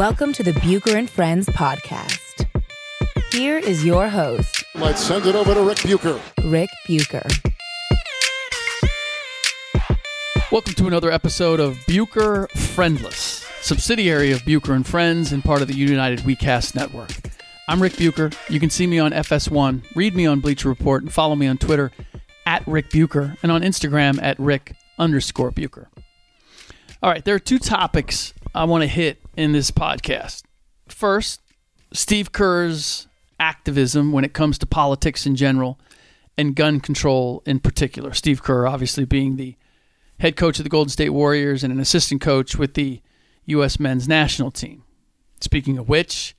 Welcome to the Bucher and Friends podcast. Here is your host, Let's send it over to Rick Bucher. Rick Bucher. Welcome to another episode of Bucher Friendless, subsidiary of Bucher and Friends and part of the United WeCast network. I'm Rick Bucher. You can see me on FS1, read me on Bleacher Report, and follow me on Twitter at Rick Bucher and on Instagram at Rick underscore Bucher. All right, there are two topics I want to hit in this podcast. First, Steve Kerr's activism when it comes to politics in general and gun control in particular. Steve Kerr, obviously, being the head coach of the Golden State Warriors and an assistant coach with the U.S. men's national team. Speaking of which,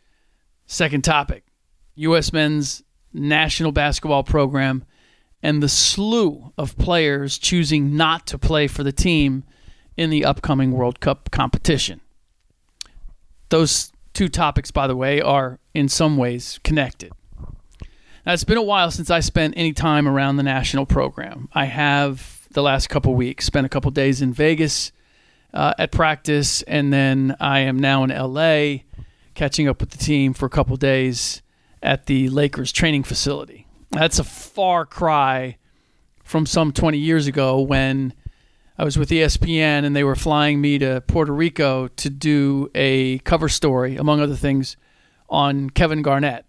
second topic U.S. men's national basketball program and the slew of players choosing not to play for the team in the upcoming World Cup competition. Those two topics, by the way, are in some ways connected. Now, it's been a while since I spent any time around the national program. I have the last couple weeks, spent a couple days in Vegas uh, at practice, and then I am now in LA catching up with the team for a couple days at the Lakers training facility. That's a far cry from some 20 years ago when I was with ESPN and they were flying me to Puerto Rico to do a cover story, among other things, on Kevin Garnett.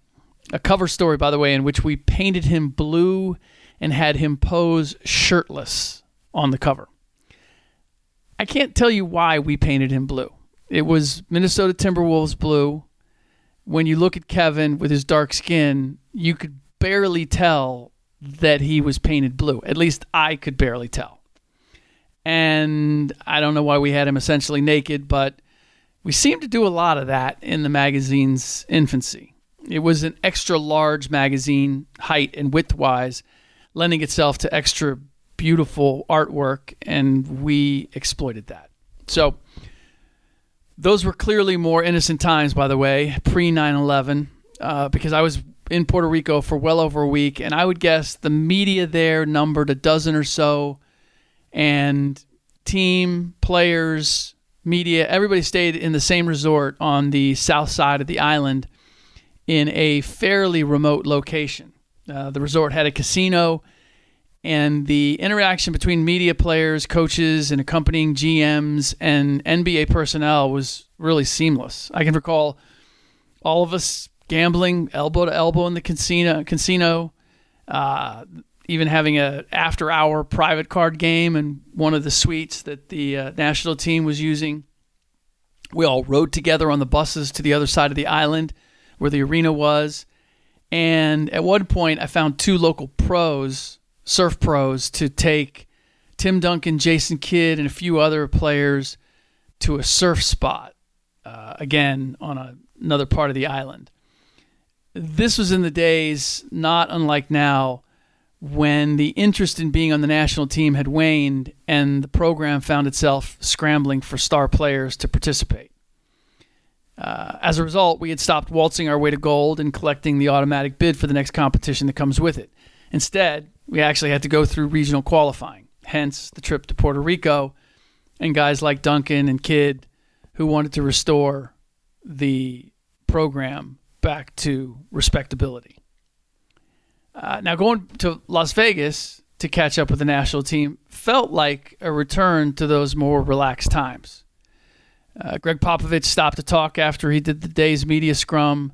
A cover story, by the way, in which we painted him blue and had him pose shirtless on the cover. I can't tell you why we painted him blue. It was Minnesota Timberwolves blue. When you look at Kevin with his dark skin, you could barely tell that he was painted blue. At least I could barely tell and I don't know why we had him essentially naked, but we seemed to do a lot of that in the magazine's infancy. It was an extra large magazine, height and width wise, lending itself to extra beautiful artwork, and we exploited that. So, those were clearly more innocent times, by the way, pre 9 11, uh, because I was in Puerto Rico for well over a week, and I would guess the media there numbered a dozen or so and team, players, media, everybody stayed in the same resort on the south side of the island in a fairly remote location. Uh, the resort had a casino, and the interaction between media players, coaches, and accompanying GMs and NBA personnel was really seamless. I can recall all of us gambling elbow to elbow in the casino. casino uh, even having a after hour private card game in one of the suites that the uh, national team was using. We all rode together on the buses to the other side of the island where the arena was. And at one point, I found two local pros, surf pros, to take Tim Duncan, Jason Kidd, and a few other players to a surf spot, uh, again, on a, another part of the island. This was in the days, not unlike now, when the interest in being on the national team had waned and the program found itself scrambling for star players to participate. Uh, as a result, we had stopped waltzing our way to gold and collecting the automatic bid for the next competition that comes with it. Instead, we actually had to go through regional qualifying, hence the trip to Puerto Rico and guys like Duncan and Kidd who wanted to restore the program back to respectability. Uh, now, going to Las Vegas to catch up with the national team felt like a return to those more relaxed times. Uh, Gregg Popovich stopped to talk after he did the day's media scrum.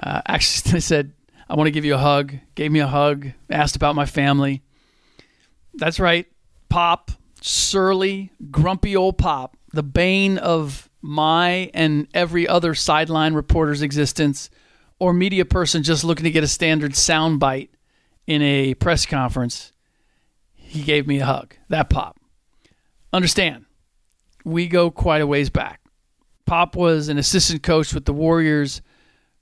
Uh, actually, said, I want to give you a hug. Gave me a hug, asked about my family. That's right. Pop, surly, grumpy old Pop, the bane of my and every other sideline reporter's existence or media person just looking to get a standard soundbite in a press conference. He gave me a hug. That Pop. Understand, we go quite a ways back. Pop was an assistant coach with the Warriors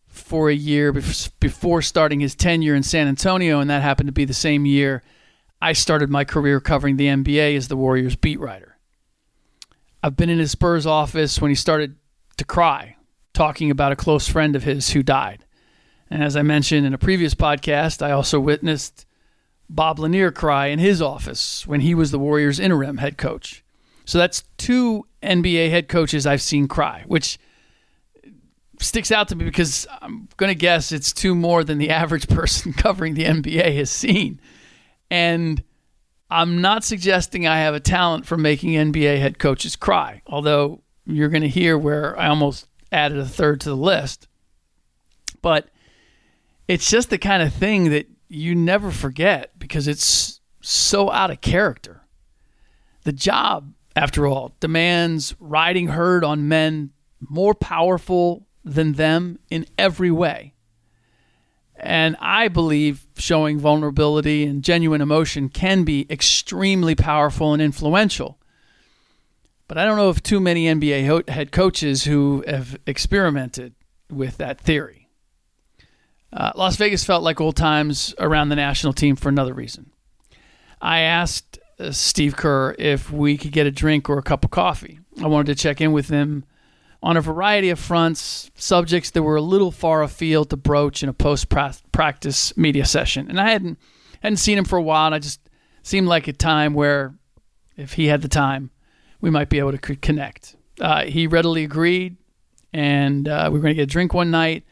for a year before starting his tenure in San Antonio, and that happened to be the same year I started my career covering the NBA as the Warriors beat writer. I've been in his Spurs office when he started to cry, talking about a close friend of his who died. And as I mentioned in a previous podcast, I also witnessed Bob Lanier cry in his office when he was the Warriors interim head coach. So that's two NBA head coaches I've seen cry, which sticks out to me because I'm going to guess it's two more than the average person covering the NBA has seen. And I'm not suggesting I have a talent for making NBA head coaches cry, although you're going to hear where I almost added a third to the list. But it's just the kind of thing that you never forget because it's so out of character. The job, after all, demands riding herd on men more powerful than them in every way. And I believe showing vulnerability and genuine emotion can be extremely powerful and influential. But I don't know of too many NBA head coaches who have experimented with that theory. Uh, Las Vegas felt like old times around the national team for another reason. I asked uh, Steve Kerr if we could get a drink or a cup of coffee. I wanted to check in with him on a variety of fronts, subjects that were a little far afield to broach in a post practice media session. And I hadn't hadn't seen him for a while, and I just seemed like a time where, if he had the time, we might be able to connect. Uh, he readily agreed, and uh, we were going to get a drink one night.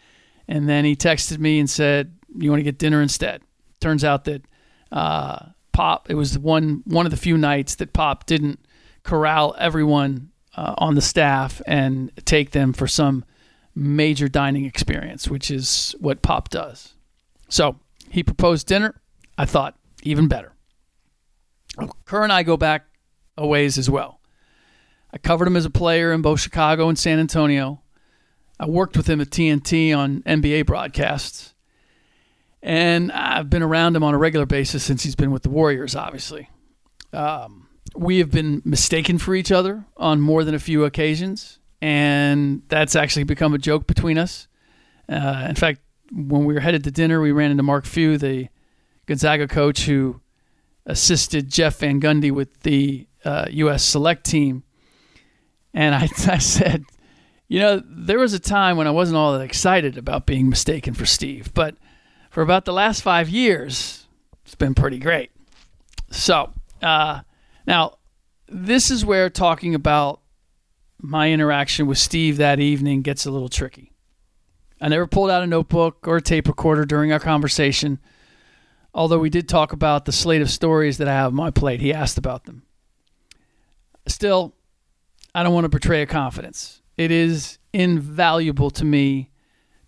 And then he texted me and said, "You want to get dinner instead?" Turns out that uh, Pop. It was one one of the few nights that Pop didn't corral everyone uh, on the staff and take them for some major dining experience, which is what Pop does. So he proposed dinner. I thought even better. Kerr and I go back a ways as well. I covered him as a player in both Chicago and San Antonio. I worked with him at TNT on NBA broadcasts. And I've been around him on a regular basis since he's been with the Warriors, obviously. Um, we have been mistaken for each other on more than a few occasions. And that's actually become a joke between us. Uh, in fact, when we were headed to dinner, we ran into Mark Few, the Gonzaga coach who assisted Jeff Van Gundy with the uh, U.S. select team. And I, I said, you know, there was a time when I wasn't all that excited about being mistaken for Steve, but for about the last five years, it's been pretty great. So, uh, now, this is where talking about my interaction with Steve that evening gets a little tricky. I never pulled out a notebook or a tape recorder during our conversation, although we did talk about the slate of stories that I have on my plate. He asked about them. Still, I don't want to betray a confidence it is invaluable to me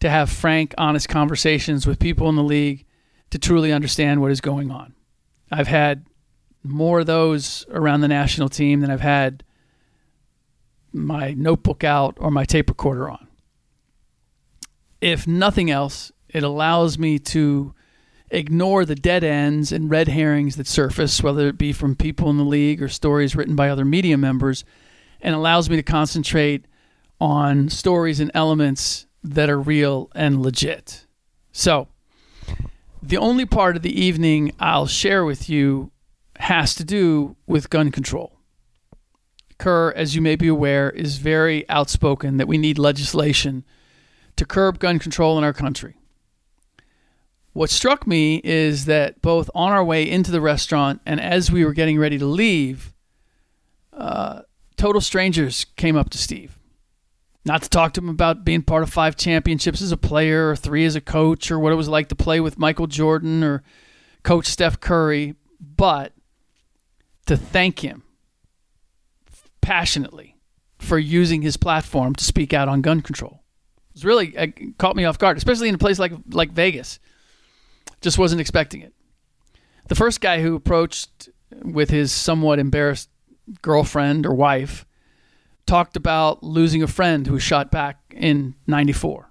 to have frank, honest conversations with people in the league to truly understand what is going on. I've had more of those around the national team than I've had my notebook out or my tape recorder on. If nothing else, it allows me to ignore the dead ends and red herrings that surface, whether it be from people in the league or stories written by other media members, and allows me to concentrate on stories and elements that are real and legit. So, the only part of the evening I'll share with you has to do with gun control. Kerr, as you may be aware, is very outspoken that we need legislation to curb gun control in our country. What struck me is that both on our way into the restaurant and as we were getting ready to leave, uh, total strangers came up to Steve not to talk to him about being part of five championships as a player or three as a coach or what it was like to play with Michael Jordan or coach Steph Curry, but to thank him passionately for using his platform to speak out on gun control. It was really it caught me off guard, especially in a place like like Vegas. Just wasn't expecting it. The first guy who approached with his somewhat embarrassed girlfriend or wife talked about losing a friend who was shot back in 94.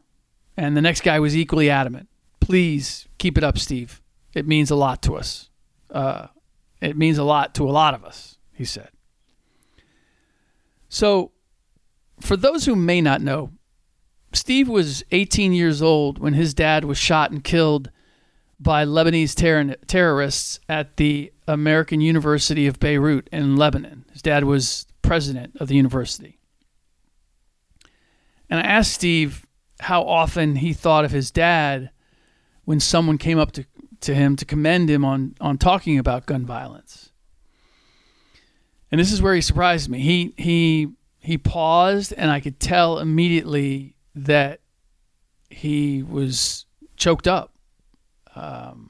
And the next guy was equally adamant. Please keep it up, Steve. It means a lot to us. Uh, it means a lot to a lot of us, he said. So, for those who may not know, Steve was 18 years old when his dad was shot and killed by Lebanese ter- terrorists at the American University of Beirut in Lebanon. His dad was president of the university. And I asked Steve how often he thought of his dad when someone came up to, to him to commend him on, on talking about gun violence. And this is where he surprised me. He he he paused and I could tell immediately that he was choked up. Um,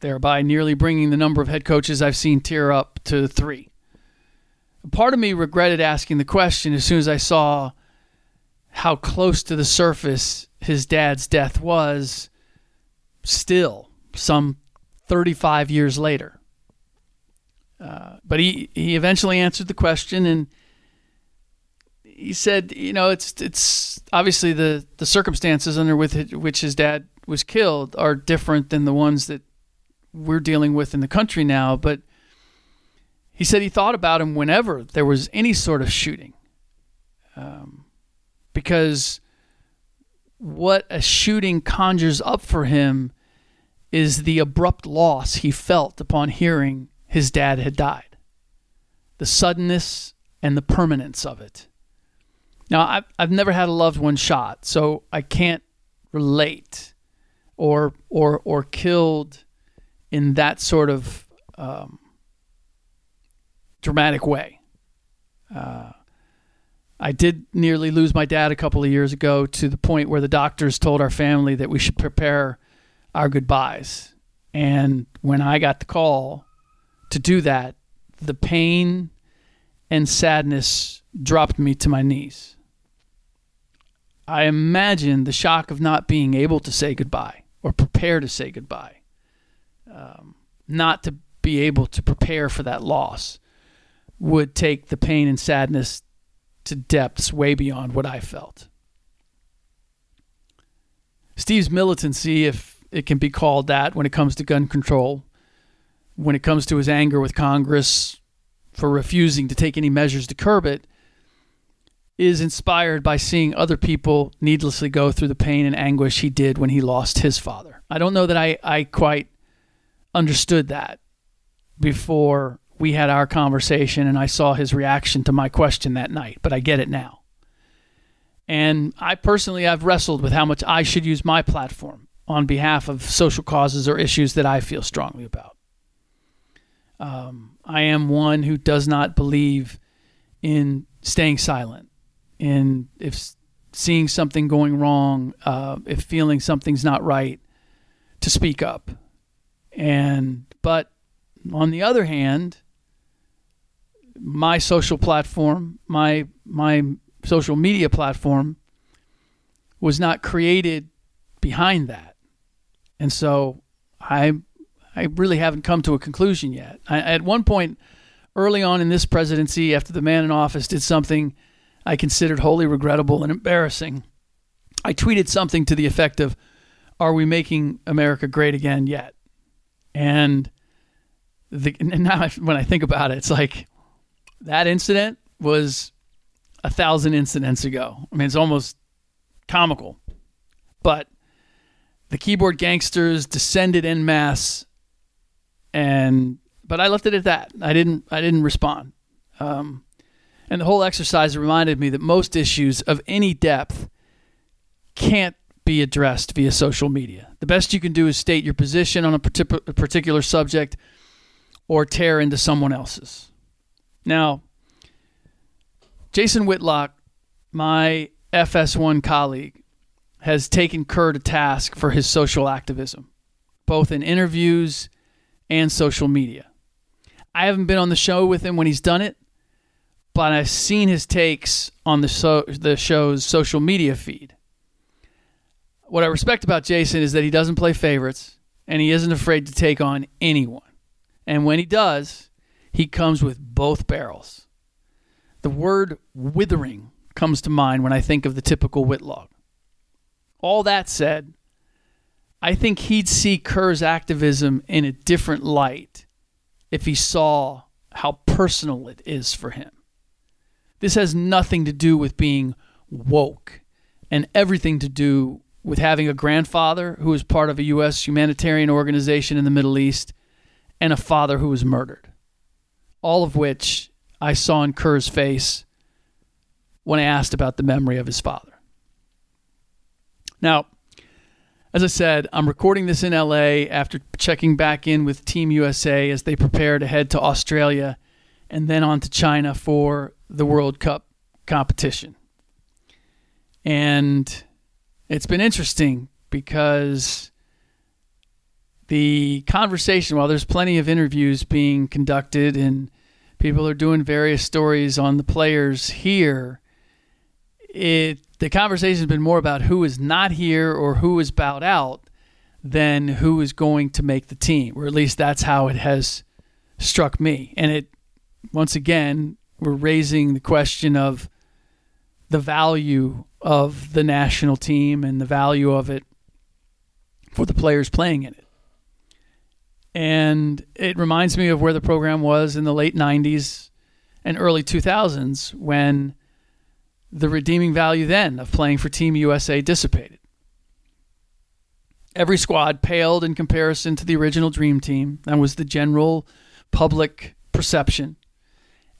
thereby nearly bringing the number of head coaches I've seen tear up to three. Part of me regretted asking the question as soon as I saw how close to the surface his dad's death was still some 35 years later. Uh, but he, he eventually answered the question and he said, you know, it's it's obviously the, the circumstances under with which his dad was killed are different than the ones that we're dealing with in the country now. But he said he thought about him whenever there was any sort of shooting. Um, because what a shooting conjures up for him is the abrupt loss he felt upon hearing his dad had died. The suddenness and the permanence of it. Now, I've, I've never had a loved one shot, so I can't relate or, or, or killed in that sort of um, dramatic way. Uh, I did nearly lose my dad a couple of years ago to the point where the doctors told our family that we should prepare our goodbyes. And when I got the call to do that, the pain and sadness dropped me to my knees. I imagine the shock of not being able to say goodbye or prepare to say goodbye, um, not to be able to prepare for that loss, would take the pain and sadness to depths way beyond what I felt. Steve's militancy, if it can be called that, when it comes to gun control, when it comes to his anger with Congress for refusing to take any measures to curb it, is inspired by seeing other people needlessly go through the pain and anguish he did when he lost his father. I don't know that I, I quite understood that before we had our conversation and I saw his reaction to my question that night, but I get it now. And I personally, I've wrestled with how much I should use my platform on behalf of social causes or issues that I feel strongly about. Um, I am one who does not believe in staying silent, in if seeing something going wrong, uh, if feeling something's not right, to speak up. And but on the other hand, my social platform, my my social media platform was not created behind that. And so I I really haven't come to a conclusion yet. I, at one point early on in this presidency after the man in office did something I considered wholly regrettable and embarrassing. I tweeted something to the effect of are we making America great again yet? And the, and now when I think about it, it's like that incident was a thousand incidents ago. I mean, it's almost comical. But the keyboard gangsters descended en masse, and but I left it at that. I didn't. I didn't respond. Um, and the whole exercise reminded me that most issues of any depth can't be addressed via social media. The best you can do is state your position on a particular subject or tear into someone else's. Now, Jason Whitlock, my FS1 colleague, has taken Kerr to task for his social activism, both in interviews and social media. I haven't been on the show with him when he's done it, but I've seen his takes on the so, the show's social media feed. What I respect about Jason is that he doesn't play favorites and he isn't afraid to take on anyone. And when he does, he comes with both barrels. The word withering comes to mind when I think of the typical Whitlock. All that said, I think he'd see Kerr's activism in a different light if he saw how personal it is for him. This has nothing to do with being woke and everything to do with having a grandfather who was part of a U.S. humanitarian organization in the Middle East and a father who was murdered. All of which I saw in Kerr's face when I asked about the memory of his father. Now, as I said, I'm recording this in LA after checking back in with Team USA as they prepare to head to Australia and then on to China for the World Cup competition. And it's been interesting because the conversation, while there's plenty of interviews being conducted and people are doing various stories on the players here, it the conversation has been more about who is not here or who is bowed out than who is going to make the team, or at least that's how it has struck me. And it once again we're raising the question of the value of the national team and the value of it for the players playing in it. And it reminds me of where the program was in the late 90s and early 2000s when the redeeming value then of playing for Team USA dissipated. Every squad paled in comparison to the original Dream Team. That was the general public perception.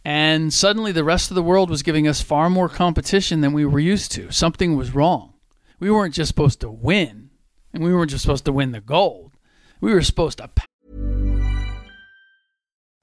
And suddenly the rest of the world was giving us far more competition than we were used to. Something was wrong. We weren't just supposed to win, and we weren't just supposed to win the gold. We were supposed to.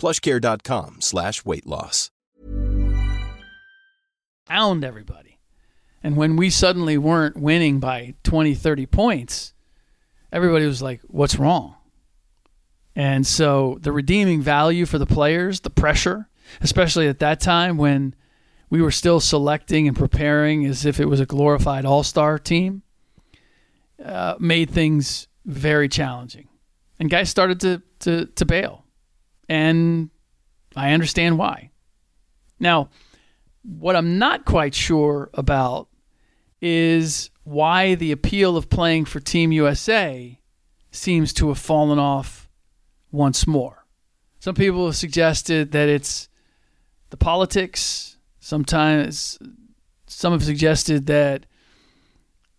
Plushcare.com slash weight loss. Found everybody. And when we suddenly weren't winning by 20, 30 points, everybody was like, what's wrong? And so the redeeming value for the players, the pressure, especially at that time when we were still selecting and preparing as if it was a glorified all star team, uh, made things very challenging. And guys started to, to, to bail. And I understand why. Now, what I'm not quite sure about is why the appeal of playing for Team USA seems to have fallen off once more. Some people have suggested that it's the politics Sometimes some have suggested that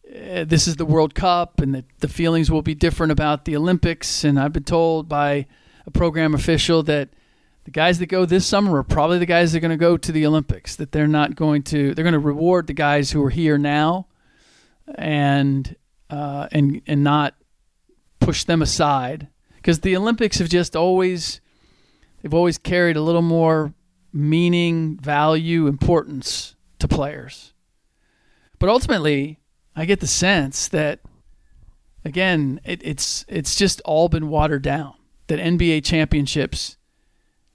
uh, this is the World Cup and that the feelings will be different about the Olympics. And I've been told by a program official that the guys that go this summer are probably the guys that are going to go to the Olympics. That they're not going to they're going to reward the guys who are here now, and uh, and and not push them aside because the Olympics have just always they've always carried a little more meaning, value, importance to players. But ultimately, I get the sense that again, it, it's it's just all been watered down. That NBA championships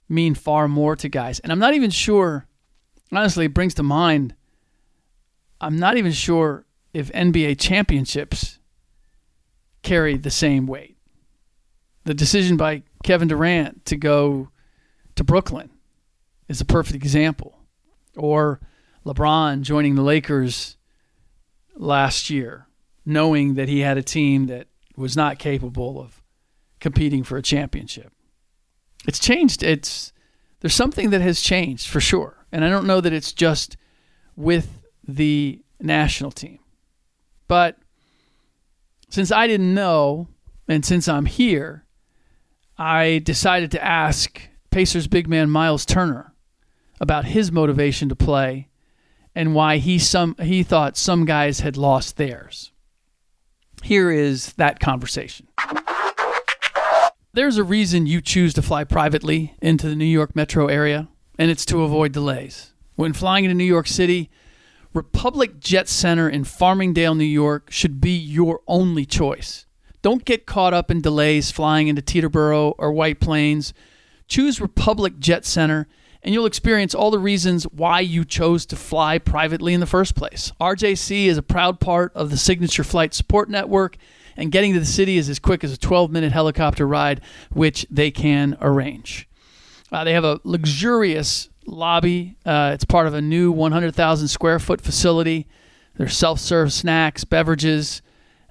mean far more to guys, and I'm not even sure. Honestly, it brings to mind. I'm not even sure if NBA championships carry the same weight. The decision by Kevin Durant to go to Brooklyn is a perfect example. Or LeBron joining the Lakers last year, knowing that he had a team that was not capable of competing for a championship. It's changed. It's there's something that has changed for sure. And I don't know that it's just with the national team. But since I didn't know and since I'm here, I decided to ask Pacers big man Myles Turner about his motivation to play and why he some he thought some guys had lost theirs. Here is that conversation. There's a reason you choose to fly privately into the New York metro area, and it's to avoid delays. When flying into New York City, Republic Jet Center in Farmingdale, New York should be your only choice. Don't get caught up in delays flying into Teterboro or White Plains. Choose Republic Jet Center and you'll experience all the reasons why you chose to fly privately in the first place. RJC is a proud part of the Signature Flight Support Network, and getting to the city is as quick as a 12 minute helicopter ride, which they can arrange. Uh, they have a luxurious lobby. Uh, it's part of a new 100,000 square foot facility. There's self serve snacks, beverages,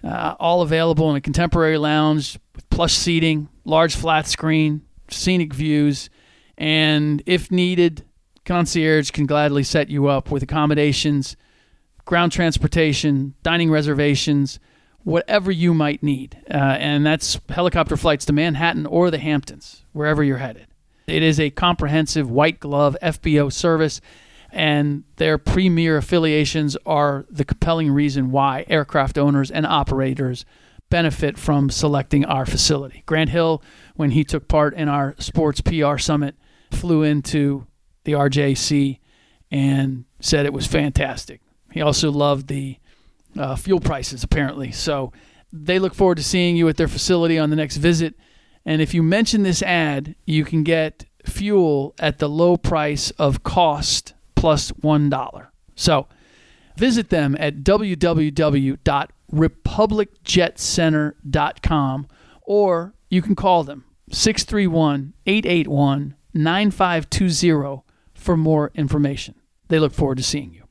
uh, all available in a contemporary lounge with plush seating, large flat screen, scenic views, and if needed, concierge can gladly set you up with accommodations, ground transportation, dining reservations, whatever you might need. Uh, and that's helicopter flights to Manhattan or the Hamptons, wherever you're headed. It is a comprehensive white glove FBO service, and their premier affiliations are the compelling reason why aircraft owners and operators benefit from selecting our facility. Grant Hill, when he took part in our sports PR summit, flew into the RJC and said it was fantastic. He also loved the uh, fuel prices, apparently. So they look forward to seeing you at their facility on the next visit. And if you mention this ad, you can get fuel at the low price of cost plus 1. So visit them at www.republicjetcenter.com or you can call them 631 881 9520 for more information. They look forward to seeing you.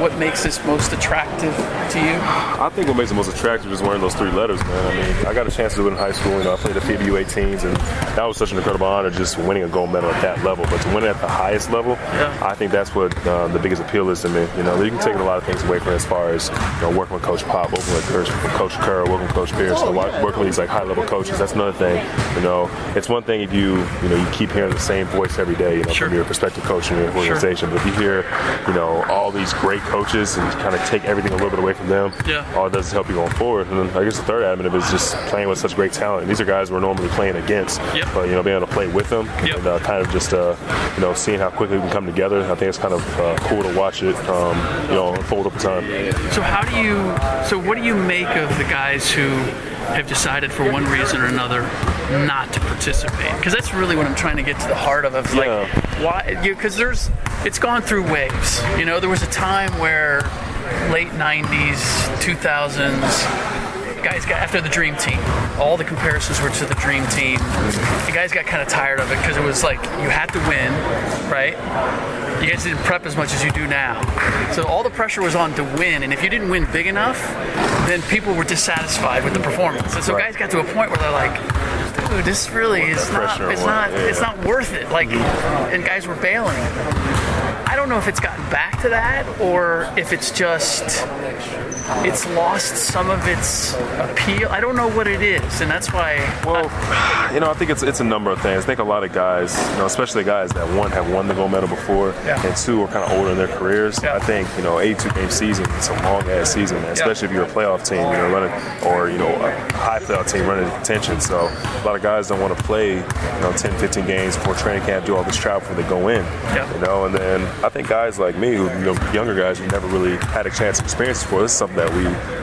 What makes this most attractive to you? I think what makes it most attractive is wearing those three letters, man. I mean, I got a chance to do it in high school. You know, I played the FIBA U18s, and that was such an incredible honor just winning a gold medal at that level. But to win it at the highest level, yeah. I think that's what uh, the biggest appeal is to me. You know, you can take a lot of things away from it as far as you know, working with Coach Pop, working with Coach, Coach Kerr, working with Coach Pierce, so working with these like high-level coaches. That's another thing. You know, it's one thing if you you know you keep hearing the same voice every day, you know, sure. from your prospective coach in your organization. Sure. But if you hear, you know, all these great coaches and kind of take everything a little bit away from them. Yeah. All it does is help you going forward. And then I guess the third it is just playing with such great talent. And these are guys we're normally playing against, yep. but you know, being able to play with them yep. and uh, kind of just uh, you know seeing how quickly we can come together. I think it's kind of uh, cool to watch it, um, you know, unfold over time. So how do you? So what do you make of the guys who have decided for one reason or another not to participate. Because that's really what i'm trying to get to the heart of of like yeah. why because there's it's gone through waves. You know there was a time where late 90s 2000s guys got after the dream team all the comparisons were to the dream team. The guys got kind of tired of it because it was like you had to win right you guys didn't prep as much as you do now. So all the pressure was on to win and if you didn't win big enough then people were dissatisfied with the performance. And so right. guys got to a point where they're like dude this really is not it's not yeah. it's not worth it. Like and guys were bailing. I don't know if it's gotten back to that or if it's just it's lost some of its appeal. I don't know what it is, and that's why. Well, I, you know, I think it's it's a number of things. I think a lot of guys, you know, especially guys that one have won the gold medal before, yeah. and two are kind of older in their careers. Yeah. I think you know, 82 game season, it's a long ass season, especially yeah. if you're a playoff team, you know, running or you know a high playoff team running contention. So a lot of guys don't want to play, you know, 10, 15 games before training camp, do all this travel before they go in. You know, and then I think guys like me, who you know, younger guys who never really had a chance to experience before, this is something that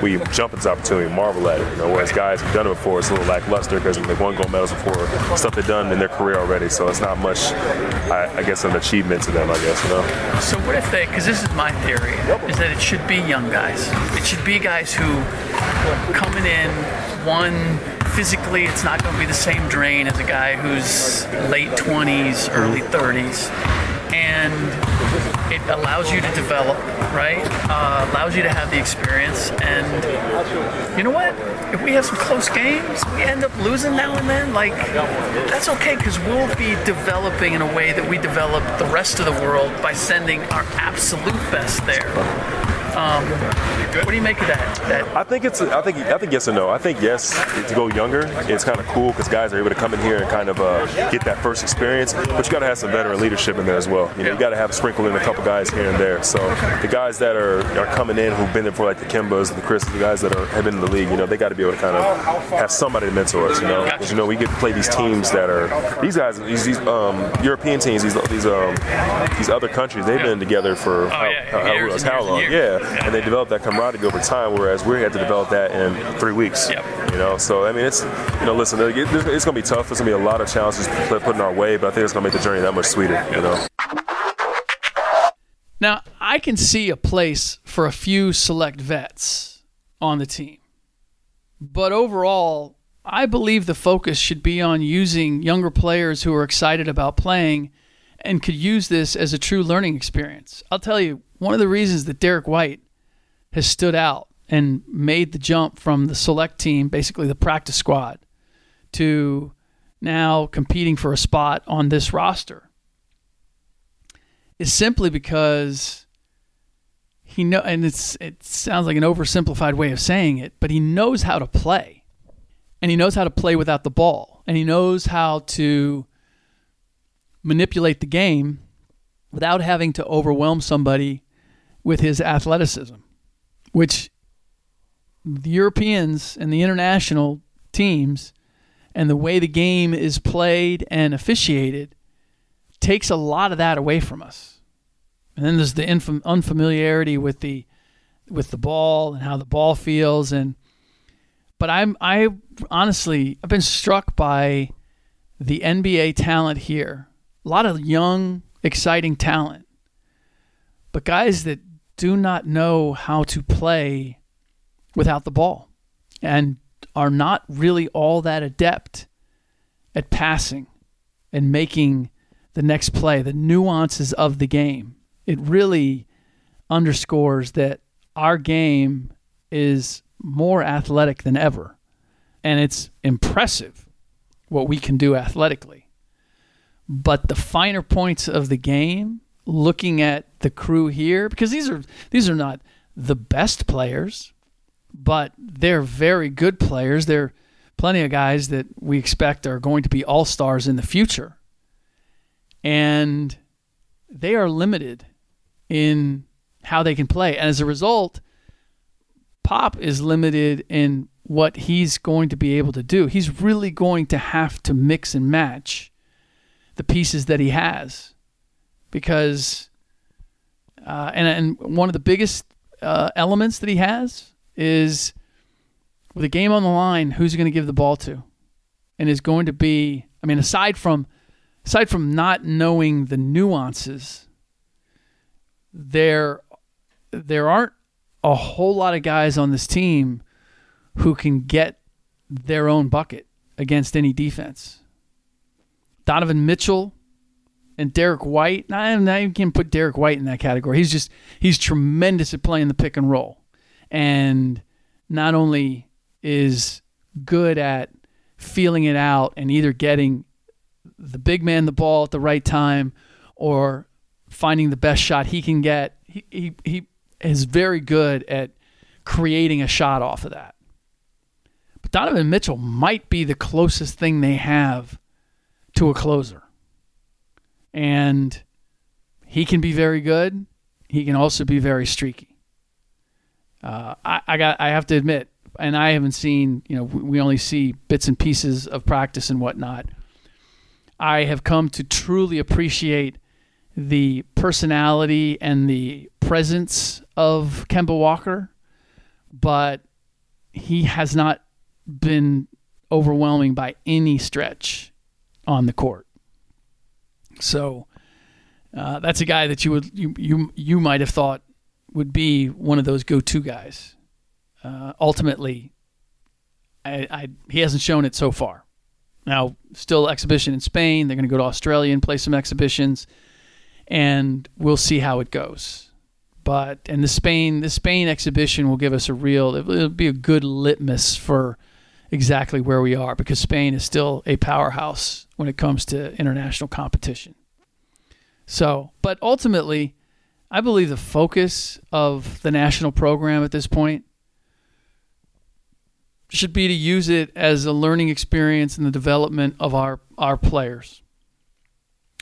we we jump at this opportunity and marvel at it. You know, whereas guys who've done it before, it's a little lackluster because they've won gold medals before, stuff they've done in their career already. So it's not much, I, I guess, an achievement to them. I guess you know. So what if they? Because this is my theory, is that it should be young guys. It should be guys who coming in one physically it's not going to be the same drain as a guy who's late 20s early 30s and it allows you to develop, right? Uh, allows you to have the experience. And you know what? If we have some close games, we end up losing now and then, like, that's okay because we'll be developing in a way that we develop the rest of the world by sending our absolute best there. Um, What do you make of that? that I think it's. I think. I think yes and no. I think yes to go younger. It's kind of cool because guys are able to come in here and kind of uh, get that first experience. But you got to have some veteran leadership in there as well. You know, you got to have sprinkle in a couple guys here and there. So the guys that are, are coming in who've been there for like the Kembas, and the Chris, the guys that are have been in the league, you know, they got to be able to kind of have somebody to mentor us. You know, because you know we get to play these teams that are these guys, these, these um, European teams, these these um, these other countries. They've been together for how, yeah. how, how, how long? Yeah. And they develop that camaraderie over time, whereas we had to develop that in three weeks. Yep. You know, so I mean, it's you know, listen, it's going to be tough. There's going to be a lot of challenges put put in our way, but I think it's going to make the journey that much sweeter. You know. Now, I can see a place for a few select vets on the team. But overall, I believe the focus should be on using younger players who are excited about playing and could use this as a true learning experience. I'll tell you, one of the reasons that Derrick White has stood out and made the jump from the select team, basically the practice squad, to now competing for a spot on this roster is simply because he know and it's it sounds like an oversimplified way of saying it, but he knows how to play. And he knows how to play without the ball. And he knows how to manipulate the game without having to overwhelm somebody with his athleticism, which the Europeans and the international teams and the way the game is played and officiated takes a lot of that away from us. And then there's the infam- unfamiliarity with the with the ball and how the ball feels and but I'm I honestly I've been struck by the NBA talent here. A lot of young, exciting talent. But guys that do not know how to play without the ball and are not really all that adept at passing and making the next play, the nuances of the game. It really underscores that our game is more athletic than ever. And it's impressive what we can do athletically. But the finer points of the game, looking at the crew here, because these are these are not the best players, but they're very good players. They're plenty of guys that we expect are going to be all stars in the future. And they are limited in how they can play. And as a result, Pop is limited in what he's going to be able to do. He's really going to have to mix and match the pieces that he has because, uh, and, and one of the biggest uh, elements that he has is with a game on the line, who's he going to give the ball to? And is going to be, I mean, aside from aside from not knowing the nuances, there there aren't a whole lot of guys on this team who can get their own bucket against any defense. Donovan Mitchell and Derrick White. Now, now you can put Derrick White in that category. He's just he's tremendous at playing the pick and roll, and not only is good at feeling it out and either getting the big man the ball at the right time or finding the best shot he can get. He he, he is very good at creating a shot off of that. But Donovan Mitchell might be the closest thing they have to a closer. And he can be very good. He can also be very streaky. Uh, I, I got. I have to admit, and I haven't seen. You know, we we only see bits and pieces of practice and whatnot. I have come to truly appreciate the personality and the presence of Kemba Walker, but he has not been overwhelming by any stretch on the court. So uh, that's a guy that you would you you you might have thought would be one of those go-to guys. Uh, ultimately, I, I he hasn't shown it so far. Now, still exhibition in Spain. They're going to go to Australia and play some exhibitions, and we'll see how it goes. But and the Spain the Spain exhibition will give us a real it'll be a good litmus for exactly where we are because Spain is still a powerhouse when it comes to international competition. So, but ultimately, I believe the focus of the national program at this point should be to use it as a learning experience in the development of our, our players,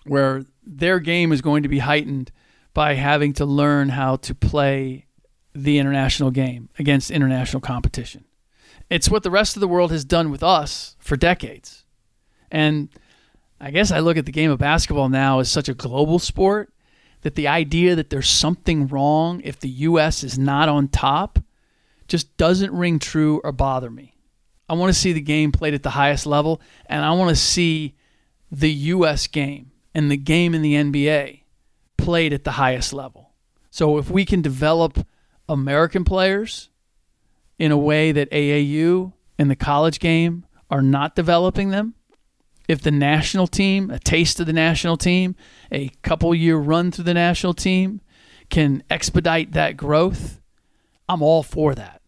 where their game is going to be heightened by having to learn how to play the international game against international competition. It's what the rest of the world has done with us for decades. And I guess I look at the game of basketball now as such a global sport that the idea that there's something wrong if the U.S. is not on top just doesn't ring true or bother me. I want to see the game played at the highest level, and I want to see the U.S. game and the game in the NBA played at the highest level. So if we can develop American players in a way that AAU and the college game are not developing them, if the national team, a taste of the national team, a couple year run through the national team can expedite that growth, I'm all for that.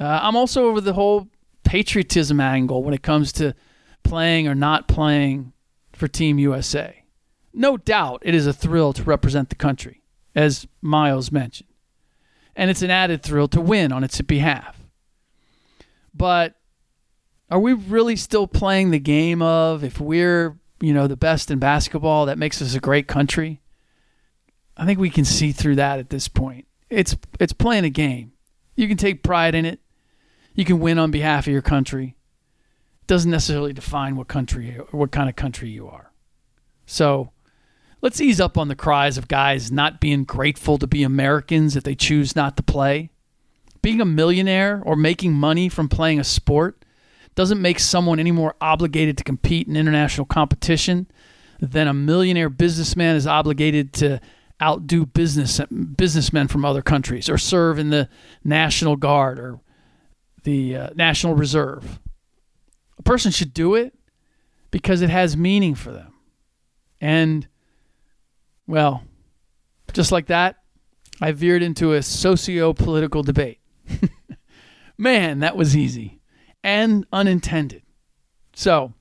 Uh, I'm also over the whole patriotism angle when it comes to playing or not playing for Team USA. No doubt it is a thrill to represent the country, as Myles mentioned. And it's an added thrill to win on its behalf. But are we really still playing the game of if we're, you know, the best in basketball, that makes us a great country? I think we can see through that at this point. It's it's playing a game. You can take pride in it. You can win on behalf of your country. It doesn't necessarily define what country what kind of country you are. So, let's ease up on the cries of guys not being grateful to be Americans if they choose not to play. Being a millionaire or making money from playing a sport doesn't make someone any more obligated to compete in international competition than a millionaire businessman is obligated to outdo business businessmen from other countries or serve in the National Guard or the uh, National Reserve. A person should do it because it has meaning for them. And well, just like that, I veered into a socio-political debate. Man, that was easy and unintended. So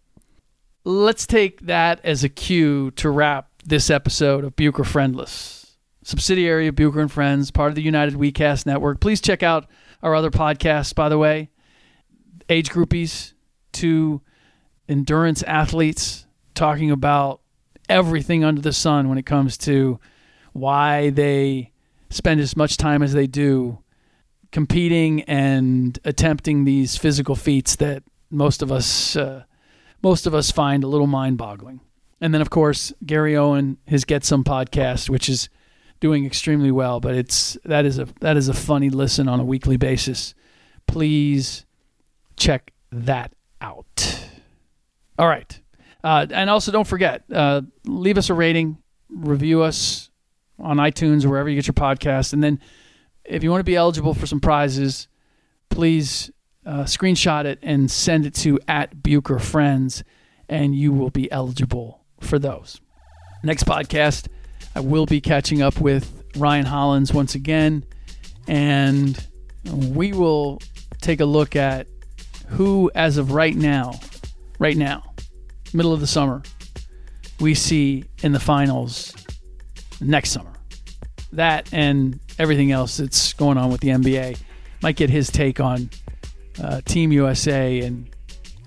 let's take that as a cue to wrap this episode of Bucher Friendless, subsidiary of Bucher and Friends, part of the United WeCast network. Please check out our other podcasts, by the way, age groupies to endurance athletes, talking about everything under the sun when it comes to why they spend as much time as they do competing and attempting these physical feats that most of us uh, most of us find a little mind-boggling. And then of course Gary Owen his Get Some podcast which is doing extremely well, but it's that is a that is a funny listen on a weekly basis. Please check that out. All right. Uh, and also don't forget, uh, leave us a rating, review us on iTunes or wherever you get your podcast, and then if you want to be eligible for some prizes, please uh, screenshot it and send it to at Bucher Friends, and you will be eligible for those. Next podcast, I will be catching up with Ryan Hollins once again, and we will take a look at who, as of right now, right now, middle of the summer, we see in the finals next summer. That and everything else that's going on with the NBA. Might get his take on uh, Team USA and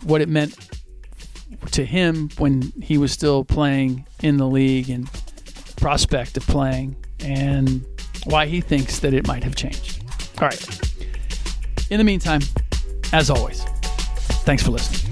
what it meant to him when he was still playing in the league and prospect of playing and why he thinks that it might have changed. All right. In the meantime, as always, thanks for listening.